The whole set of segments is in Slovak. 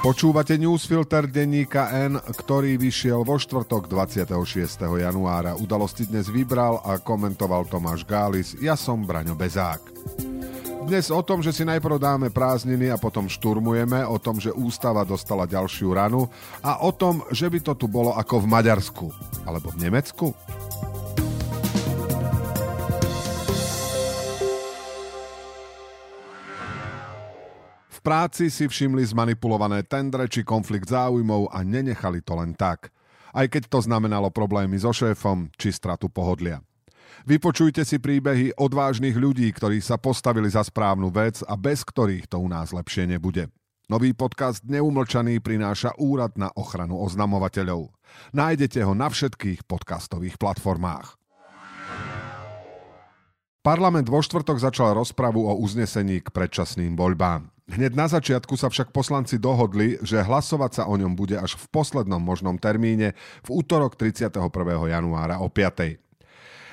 Počúvate newsfilter denníka N, ktorý vyšiel vo štvrtok 26. januára. Udalosti dnes vybral a komentoval Tomáš Gális. Ja som Braňo Bezák. Dnes o tom, že si najprv dáme prázdniny a potom šturmujeme, o tom, že ústava dostala ďalšiu ranu a o tom, že by to tu bolo ako v Maďarsku. Alebo v Nemecku? V práci si všimli zmanipulované tendre či konflikt záujmov a nenechali to len tak. Aj keď to znamenalo problémy so šéfom či stratu pohodlia. Vypočujte si príbehy odvážnych ľudí, ktorí sa postavili za správnu vec a bez ktorých to u nás lepšie nebude. Nový podcast Neumlčaný prináša Úrad na ochranu oznamovateľov. Nájdete ho na všetkých podcastových platformách. Parlament vo štvrtok začal rozpravu o uznesení k predčasným voľbám. Hneď na začiatku sa však poslanci dohodli, že hlasovať sa o ňom bude až v poslednom možnom termíne v útorok 31. januára o 5.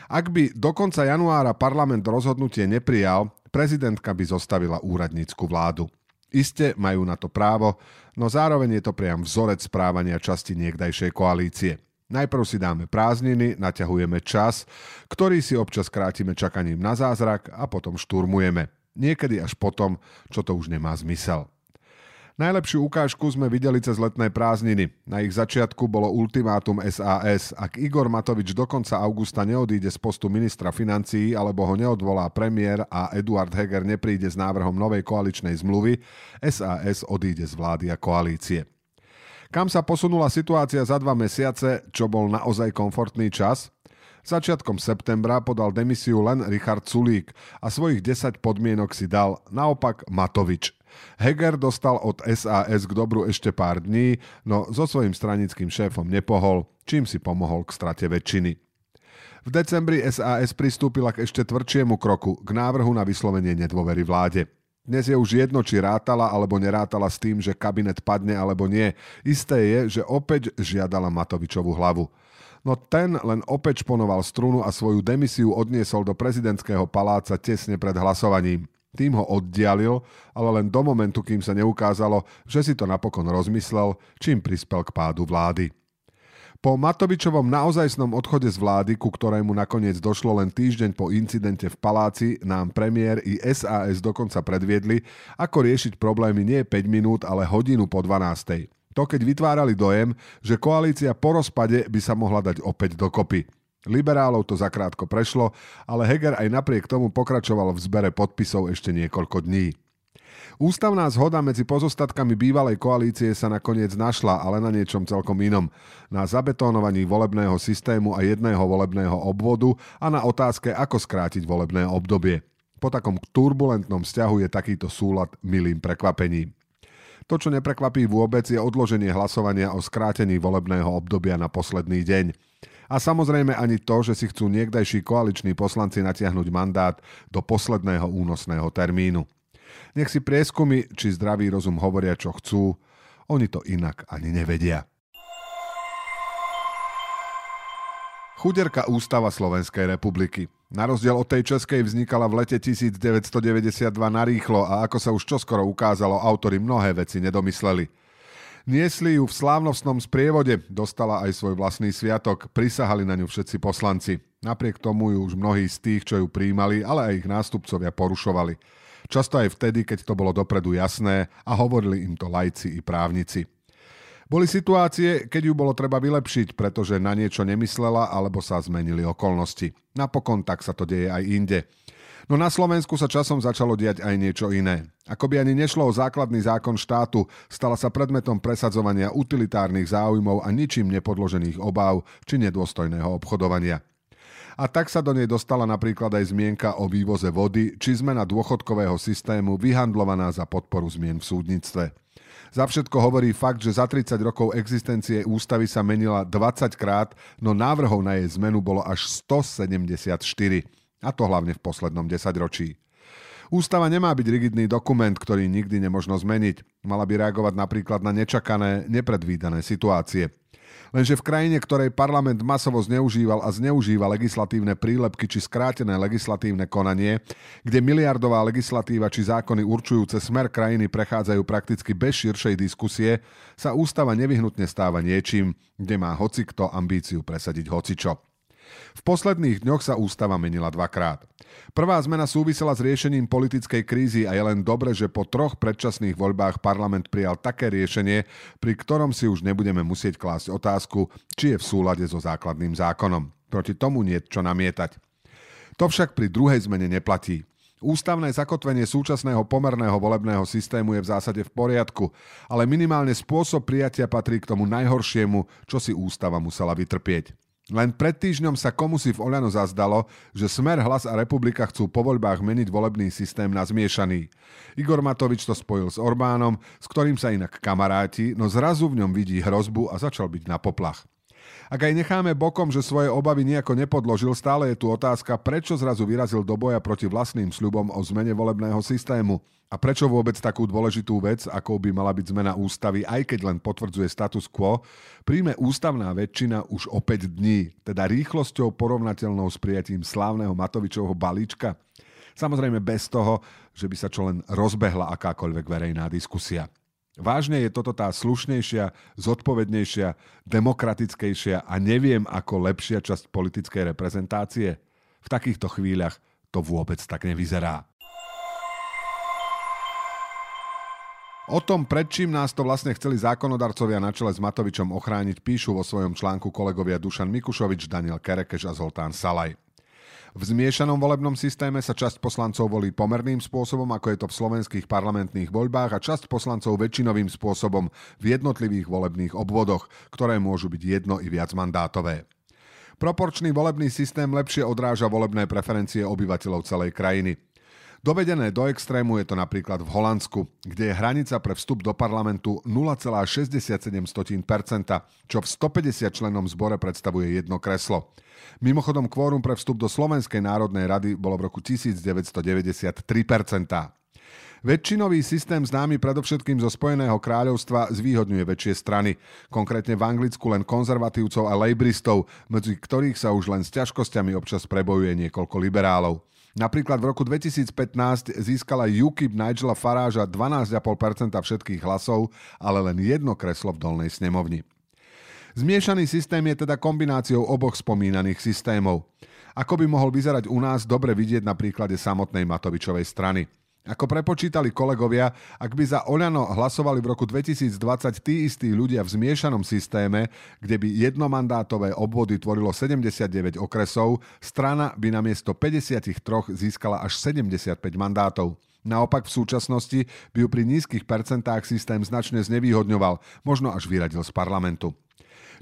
Ak by do konca januára parlament rozhodnutie neprijal, prezidentka by zostavila úradnícku vládu. Iste majú na to právo, no zároveň je to priam vzorec správania časti niekdajšej koalície. Najprv si dáme prázdniny, naťahujeme čas, ktorý si občas krátime čakaním na zázrak a potom šturmujeme. Niekedy až potom, čo to už nemá zmysel. Najlepšiu ukážku sme videli cez letné prázdniny. Na ich začiatku bolo ultimátum SAS. Ak Igor Matovič do konca augusta neodíde z postu ministra financií alebo ho neodvolá premiér a Eduard Heger nepríde s návrhom novej koaličnej zmluvy, SAS odíde z vlády a koalície. Kam sa posunula situácia za dva mesiace, čo bol naozaj komfortný čas? Začiatkom septembra podal demisiu len Richard Sulík a svojich 10 podmienok si dal naopak Matovič. Heger dostal od SAS k dobru ešte pár dní, no so svojím stranickým šéfom nepohol, čím si pomohol k strate väčšiny. V decembri SAS pristúpila k ešte tvrdšiemu kroku, k návrhu na vyslovenie nedôvery vláde. Dnes je už jedno, či rátala alebo nerátala s tým, že kabinet padne alebo nie. Isté je, že opäť žiadala Matovičovú hlavu no ten len opäť šponoval strunu a svoju demisiu odniesol do prezidentského paláca tesne pred hlasovaním. Tým ho oddialil, ale len do momentu, kým sa neukázalo, že si to napokon rozmyslel, čím prispel k pádu vlády. Po Matovičovom naozajstnom odchode z vlády, ku ktorému nakoniec došlo len týždeň po incidente v paláci, nám premiér i SAS dokonca predviedli, ako riešiť problémy nie 5 minút, ale hodinu po 12. To, keď vytvárali dojem, že koalícia po rozpade by sa mohla dať opäť dokopy. Liberálov to zakrátko prešlo, ale Heger aj napriek tomu pokračoval v zbere podpisov ešte niekoľko dní. Ústavná zhoda medzi pozostatkami bývalej koalície sa nakoniec našla, ale na niečom celkom inom. Na zabetónovaní volebného systému a jedného volebného obvodu a na otázke, ako skrátiť volebné obdobie. Po takom turbulentnom vzťahu je takýto súlad milým prekvapením. To, čo neprekvapí vôbec, je odloženie hlasovania o skrátení volebného obdobia na posledný deň. A samozrejme ani to, že si chcú niekdajší koaliční poslanci natiahnuť mandát do posledného únosného termínu. Nech si prieskumy či zdravý rozum hovoria, čo chcú, oni to inak ani nevedia. Chuderka ústava Slovenskej republiky. Na rozdiel od tej českej vznikala v lete 1992 narýchlo a ako sa už čoskoro ukázalo, autory mnohé veci nedomysleli. Niesli ju v slávnostnom sprievode, dostala aj svoj vlastný sviatok, prisahali na ňu všetci poslanci. Napriek tomu ju už mnohí z tých, čo ju príjmali, ale aj ich nástupcovia porušovali. Často aj vtedy, keď to bolo dopredu jasné a hovorili im to lajci i právnici. Boli situácie, keď ju bolo treba vylepšiť, pretože na niečo nemyslela alebo sa zmenili okolnosti. Napokon tak sa to deje aj inde. No na Slovensku sa časom začalo diať aj niečo iné. Ako by ani nešlo o základný zákon štátu, stala sa predmetom presadzovania utilitárnych záujmov a ničím nepodložených obáv či nedôstojného obchodovania. A tak sa do nej dostala napríklad aj zmienka o vývoze vody či zmena dôchodkového systému vyhandlovaná za podporu zmien v súdnictve. Za všetko hovorí fakt, že za 30 rokov existencie ústavy sa menila 20 krát, no návrhov na jej zmenu bolo až 174. A to hlavne v poslednom desaťročí. Ústava nemá byť rigidný dokument, ktorý nikdy nemožno zmeniť. Mala by reagovať napríklad na nečakané, nepredvídané situácie. Lenže v krajine, ktorej parlament masovo zneužíval a zneužíva legislatívne prílepky či skrátené legislatívne konanie, kde miliardová legislatíva či zákony určujúce smer krajiny prechádzajú prakticky bez širšej diskusie, sa ústava nevyhnutne stáva niečím, kde má hocikto ambíciu presadiť hocičo. V posledných dňoch sa ústava menila dvakrát. Prvá zmena súvisela s riešením politickej krízy a je len dobre, že po troch predčasných voľbách parlament prijal také riešenie, pri ktorom si už nebudeme musieť klásť otázku, či je v súlade so základným zákonom. Proti tomu nie čo namietať. To však pri druhej zmene neplatí. Ústavné zakotvenie súčasného pomerného volebného systému je v zásade v poriadku, ale minimálne spôsob prijatia patrí k tomu najhoršiemu, čo si ústava musela vytrpieť. Len pred týždňom sa komu si v Oľano zazdalo, že Smer, Hlas a Republika chcú po voľbách meniť volebný systém na zmiešaný. Igor Matovič to spojil s Orbánom, s ktorým sa inak kamaráti, no zrazu v ňom vidí hrozbu a začal byť na poplach. Ak aj necháme bokom, že svoje obavy nejako nepodložil, stále je tu otázka, prečo zrazu vyrazil do boja proti vlastným sľubom o zmene volebného systému. A prečo vôbec takú dôležitú vec, ako by mala byť zmena ústavy, aj keď len potvrdzuje status quo, príjme ústavná väčšina už o 5 dní, teda rýchlosťou porovnateľnou s prijatím slávneho Matovičovho balíčka? Samozrejme bez toho, že by sa čo len rozbehla akákoľvek verejná diskusia. Vážne je toto tá slušnejšia, zodpovednejšia, demokratickejšia a neviem ako lepšia časť politickej reprezentácie? V takýchto chvíľach to vôbec tak nevyzerá. O tom, pred čím nás to vlastne chceli zákonodarcovia na čele s Matovičom ochrániť, píšu vo svojom článku kolegovia Dušan Mikušovič, Daniel Kerekeš a Zoltán Salaj. V zmiešanom volebnom systéme sa časť poslancov volí pomerným spôsobom, ako je to v slovenských parlamentných voľbách a časť poslancov väčšinovým spôsobom v jednotlivých volebných obvodoch, ktoré môžu byť jedno i viac mandátové. Proporčný volebný systém lepšie odráža volebné preferencie obyvateľov celej krajiny. Dovedené do extrému je to napríklad v Holandsku, kde je hranica pre vstup do parlamentu 0,67%, čo v 150 členom zbore predstavuje jedno kreslo. Mimochodom, kvórum pre vstup do Slovenskej národnej rady bolo v roku 1993%. Väčšinový systém známy predovšetkým zo Spojeného kráľovstva zvýhodňuje väčšie strany, konkrétne v Anglicku len konzervatívcov a lejbristov, medzi ktorých sa už len s ťažkosťami občas prebojuje niekoľko liberálov. Napríklad v roku 2015 získala UKIP Nigela Faráža 12,5% všetkých hlasov, ale len jedno kreslo v dolnej snemovni. Zmiešaný systém je teda kombináciou oboch spomínaných systémov. Ako by mohol vyzerať u nás, dobre vidieť na príklade samotnej Matovičovej strany. Ako prepočítali kolegovia, ak by za Oľano hlasovali v roku 2020 tí istí ľudia v zmiešanom systéme, kde by jednomandátové obvody tvorilo 79 okresov, strana by na miesto 53 získala až 75 mandátov. Naopak v súčasnosti by ju pri nízkych percentách systém značne znevýhodňoval, možno až vyradil z parlamentu.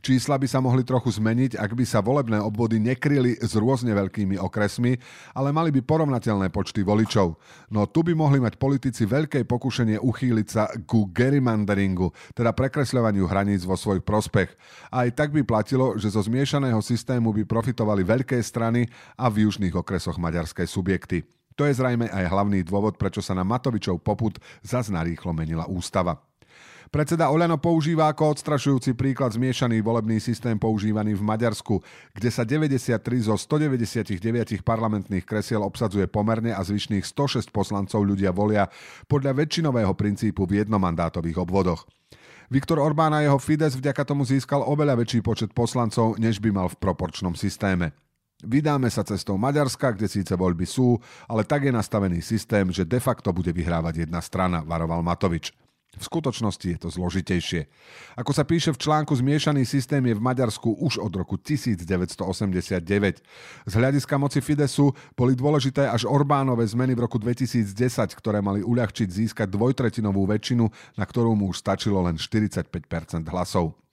Čísla by sa mohli trochu zmeniť, ak by sa volebné obvody nekryli s rôzne veľkými okresmi, ale mali by porovnateľné počty voličov. No tu by mohli mať politici veľké pokušenie uchýliť sa ku gerrymanderingu, teda prekresľovaniu hraníc vo svoj prospech. A aj tak by platilo, že zo zmiešaného systému by profitovali veľké strany a v južných okresoch maďarské subjekty. To je zrejme aj hlavný dôvod, prečo sa na Matovičov poput zas narýchlo menila ústava. Predseda Oľano používa ako odstrašujúci príklad zmiešaný volebný systém používaný v Maďarsku, kde sa 93 zo 199 parlamentných kresiel obsadzuje pomerne a zvyšných 106 poslancov ľudia volia podľa väčšinového princípu v jednomandátových obvodoch. Viktor Orbán a jeho Fides vďaka tomu získal oveľa väčší počet poslancov, než by mal v proporčnom systéme. Vydáme sa cestou Maďarska, kde síce voľby sú, ale tak je nastavený systém, že de facto bude vyhrávať jedna strana, varoval Matovič. V skutočnosti je to zložitejšie. Ako sa píše v článku, zmiešaný systém je v Maďarsku už od roku 1989. Z hľadiska moci Fidesu boli dôležité až Orbánové zmeny v roku 2010, ktoré mali uľahčiť získať dvojtretinovú väčšinu, na ktorú mu už stačilo len 45% hlasov.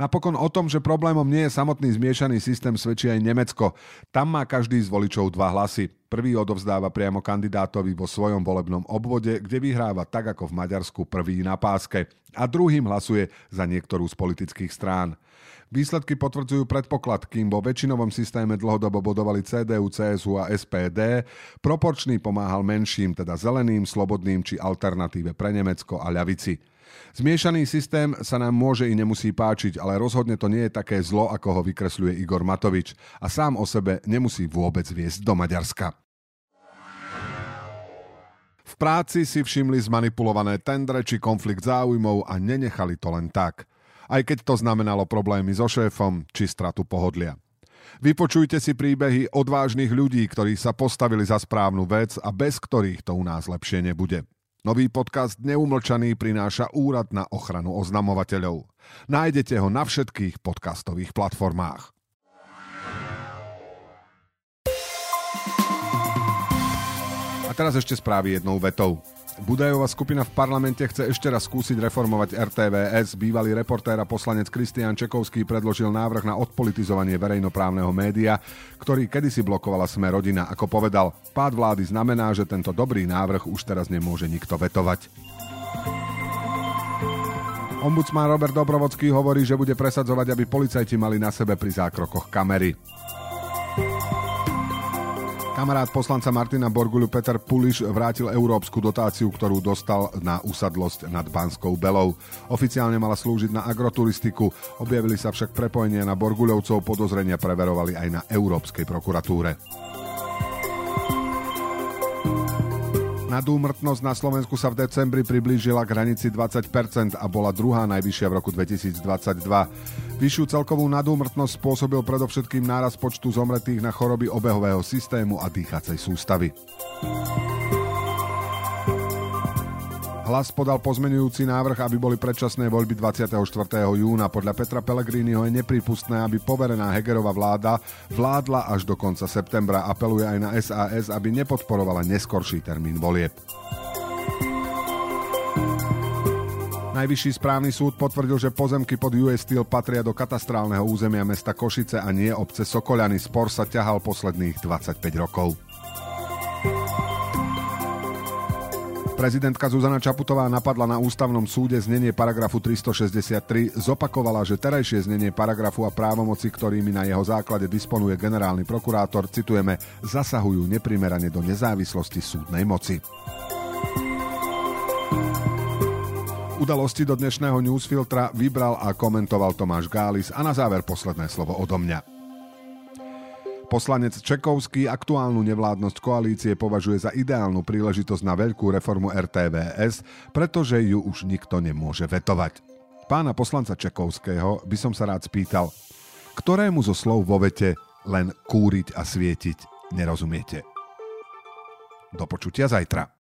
Napokon o tom, že problémom nie je samotný zmiešaný systém, svedčí aj Nemecko. Tam má každý z voličov dva hlasy. Prvý odovzdáva priamo kandidátovi vo svojom volebnom obvode, kde vyhráva tak ako v Maďarsku prvý na páske a druhým hlasuje za niektorú z politických strán. Výsledky potvrdzujú predpoklad, kým vo väčšinovom systéme dlhodobo bodovali CDU, CSU a SPD, proporčný pomáhal menším, teda zeleným, slobodným či alternatíve pre Nemecko a ľavici. Zmiešaný systém sa nám môže i nemusí páčiť, ale rozhodne to nie je také zlo, ako ho vykresľuje Igor Matovič a sám o sebe nemusí vôbec viesť do Maďarska. V práci si všimli zmanipulované tendre či konflikt záujmov a nenechali to len tak. Aj keď to znamenalo problémy so šéfom či stratu pohodlia. Vypočujte si príbehy odvážnych ľudí, ktorí sa postavili za správnu vec a bez ktorých to u nás lepšie nebude. Nový podcast Neumlčaný prináša Úrad na ochranu oznamovateľov. Nájdete ho na všetkých podcastových platformách. A teraz ešte správy jednou vetou. Budajová skupina v parlamente chce ešte raz skúsiť reformovať RTVS. Bývalý reportér a poslanec Kristian Čekovský predložil návrh na odpolitizovanie verejnoprávneho média, ktorý kedysi blokovala Sme rodina. Ako povedal, pád vlády znamená, že tento dobrý návrh už teraz nemôže nikto vetovať. Ombudsman Robert Dobrovodský hovorí, že bude presadzovať, aby policajti mali na sebe pri zákrokoch kamery. Kamarát poslanca Martina Borguľu Peter Puliš vrátil európsku dotáciu, ktorú dostal na usadlosť nad Banskou Belou. Oficiálne mala slúžiť na agroturistiku, objavili sa však prepojenia na Borguľovcov, podozrenia preverovali aj na Európskej prokuratúre. Nadúmrtnosť na Slovensku sa v decembri priblížila k hranici 20% a bola druhá najvyššia v roku 2022. Vyššiu celkovú nadúmrtnosť spôsobil predovšetkým náraz počtu zomretých na choroby obehového systému a dýchacej sústavy. Hlas podal pozmenujúci návrh, aby boli predčasné voľby 24. júna. Podľa Petra Pellegriniho je nepripustné, aby poverená Hegerová vláda vládla až do konca septembra. Apeluje aj na SAS, aby nepodporovala neskorší termín volieb. Najvyšší správny súd potvrdil, že pozemky pod US Steel patria do katastrálneho územia mesta Košice a nie obce Sokoľany. Spor sa ťahal posledných 25 rokov. Prezidentka Zuzana Čaputová napadla na ústavnom súde znenie paragrafu 363, zopakovala, že terajšie znenie paragrafu a právomoci, ktorými na jeho základe disponuje generálny prokurátor, citujeme, zasahujú neprimerane do nezávislosti súdnej moci. Udalosti do dnešného newsfiltra vybral a komentoval Tomáš Gális a na záver posledné slovo odo mňa. Poslanec Čekovský aktuálnu nevládnosť koalície považuje za ideálnu príležitosť na veľkú reformu RTVS, pretože ju už nikto nemôže vetovať. Pána poslanca Čekovského by som sa rád spýtal, ktorému zo slov vo vete len kúriť a svietiť nerozumiete. Do počutia zajtra.